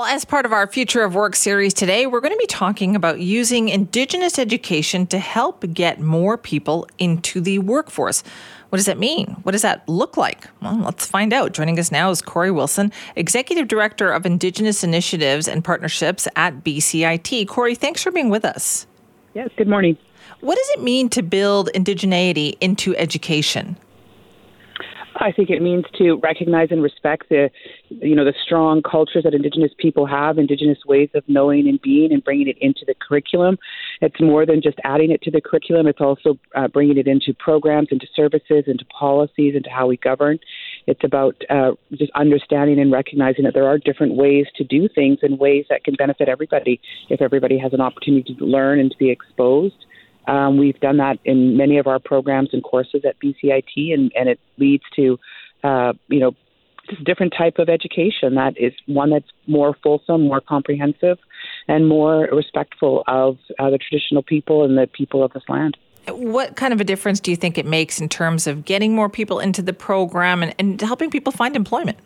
Well, as part of our Future of Work series today, we're going to be talking about using Indigenous education to help get more people into the workforce. What does that mean? What does that look like? Well, let's find out. Joining us now is Kory Wilson, Executive Director of Indigenous Initiatives and Partnerships at BCIT. Kory, thanks for being with us. Yes, good morning. What does it mean to build indigeneity into education? I think it means to recognize and respect the, you know, the strong cultures that Indigenous people have, Indigenous ways of knowing and being, and bringing it into the curriculum. It's more than just adding it to the curriculum; it's also uh, bringing it into programs, into services, into policies, into how we govern. It's about uh, just understanding and recognizing that there are different ways to do things and ways that can benefit everybody if everybody has an opportunity to learn and to be exposed. Um, we've done that in many of our programs and courses at BCIT, and, and it leads to, uh, you know, just a different type of education that is one that's more fulsome, more comprehensive, and more respectful of uh, the traditional people and the people of this land. What kind of a difference do you think it makes in terms of getting more people into the program and, and helping people find employment?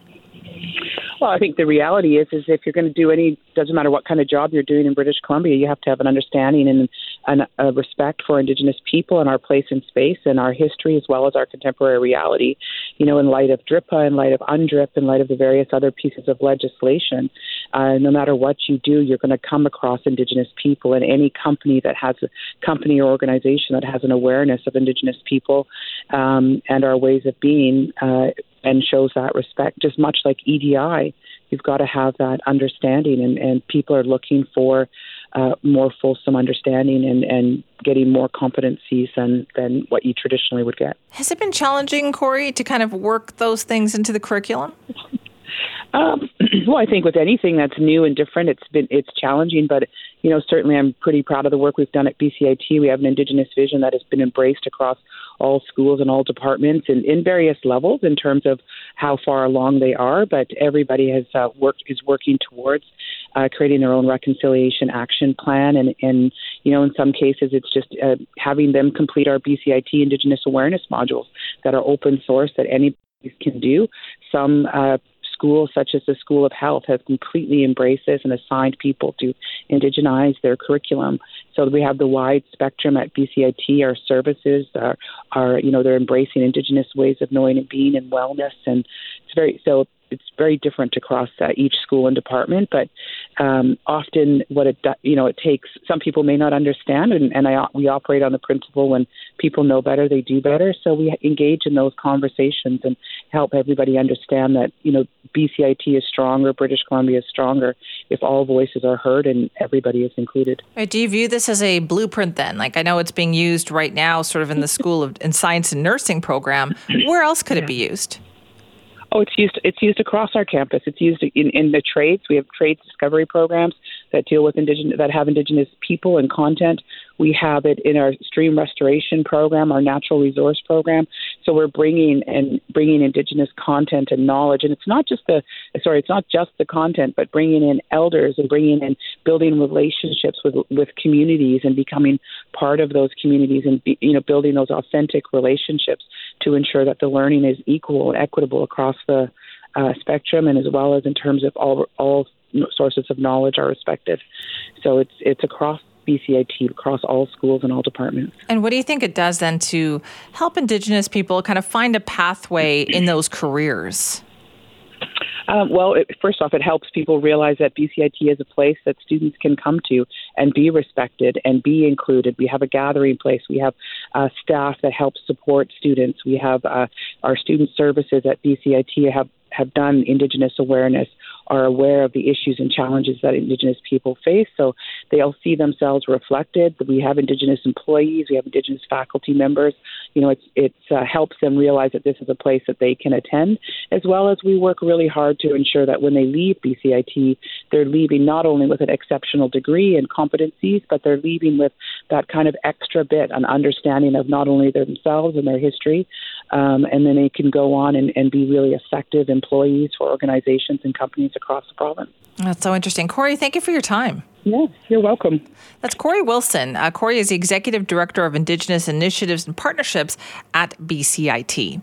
Well, I think the reality is, is if you're going to do any, doesn't matter what kind of job you're doing in British Columbia, you have to have an understanding and an, a respect for Indigenous people and our place in space and our history as well as our contemporary reality. You know, in light of DRIPA, in light of UNDRIP, in light of the various other pieces of legislation, uh, no matter what you do, you're going to come across Indigenous people. And any company that has a company or organization that has an awareness of Indigenous people um, and our ways of being uh, and shows that respect, just much like EDI, you've got to have that understanding, and, and people are looking for uh, more fulsome understanding and, and getting more competencies than, than what you traditionally would get. Has it been challenging, Kory, to kind of work those things into the curriculum? Um, well, I think with anything that's new and different, it's been it's challenging, but you know certainly I'm pretty proud of the work we've done at BCIT. We have an Indigenous vision that has been embraced across all schools and all departments and in various levels in terms of how far along they are. But everybody has uh, worked is working towards uh, creating their own reconciliation action plan, and and you know in some cases it's just uh, having them complete our BCIT Indigenous awareness modules that are open source that anybody can do. Some uh, schools, such as the School of Health, have completely embraced this and assigned people to indigenize their curriculum. So we have the wide spectrum at BCIT. Our services are, are you know, they're embracing Indigenous ways of knowing and being and wellness, and it's very so it's very different across uh, each school and department. But um, often, what it you know it takes. Some people may not understand, and, and I we operate on the principle when people know better, they do better. So we engage in those conversations and help everybody understand that you know BCIT is stronger, British Columbia is stronger if all voices are heard and everybody is included. Right, do you view this as a blueprint then? Like I know it's being used right now, sort of in the School of in Science and Nursing program. Where else could it be used? Oh, it's used. It's used across our campus. It's used in, in the trades. We have trades discovery programs that deal with indigenous that have indigenous people and content. We have it in our stream restoration program, our natural resource program. So we're bringing and bringing indigenous content and knowledge, and it's not just the sorry, it's not just the content, but bringing in elders and bringing in building relationships with with communities and becoming part of those communities and be, you know building those authentic relationships to ensure that the learning is equal and equitable across the uh, spectrum, and as well as in terms of all all sources of knowledge are respected. So it's it's across BCIT across all schools and all departments. And what do you think it does then to help Indigenous people kind of find a pathway in those careers? Um, well, it, first off, it helps people realize that BCIT is a place that students can come to and be respected and be included. We have a gathering place. We have uh, staff that help support students. We have uh, our student services at BCIT have have done Indigenous awareness are aware of the issues and challenges that Indigenous people face. So they'll see themselves reflected. We have Indigenous employees, we have Indigenous faculty members. You know, it's it uh, helps them realize that this is a place that they can attend, as well as we work really hard to ensure that when they leave BCIT, they're leaving not only with an exceptional degree and competencies, but they're leaving with that kind of extra bit, an understanding of not only themselves and their history, um, and then they can go on and, and be really effective employees for organizations and companies across the province. That's so interesting. Kory, thank you for your time. Yes, you're welcome. That's Kory Wilson. Uh, Kory is the Executive Director of Indigenous Initiatives and Partnerships at BCIT.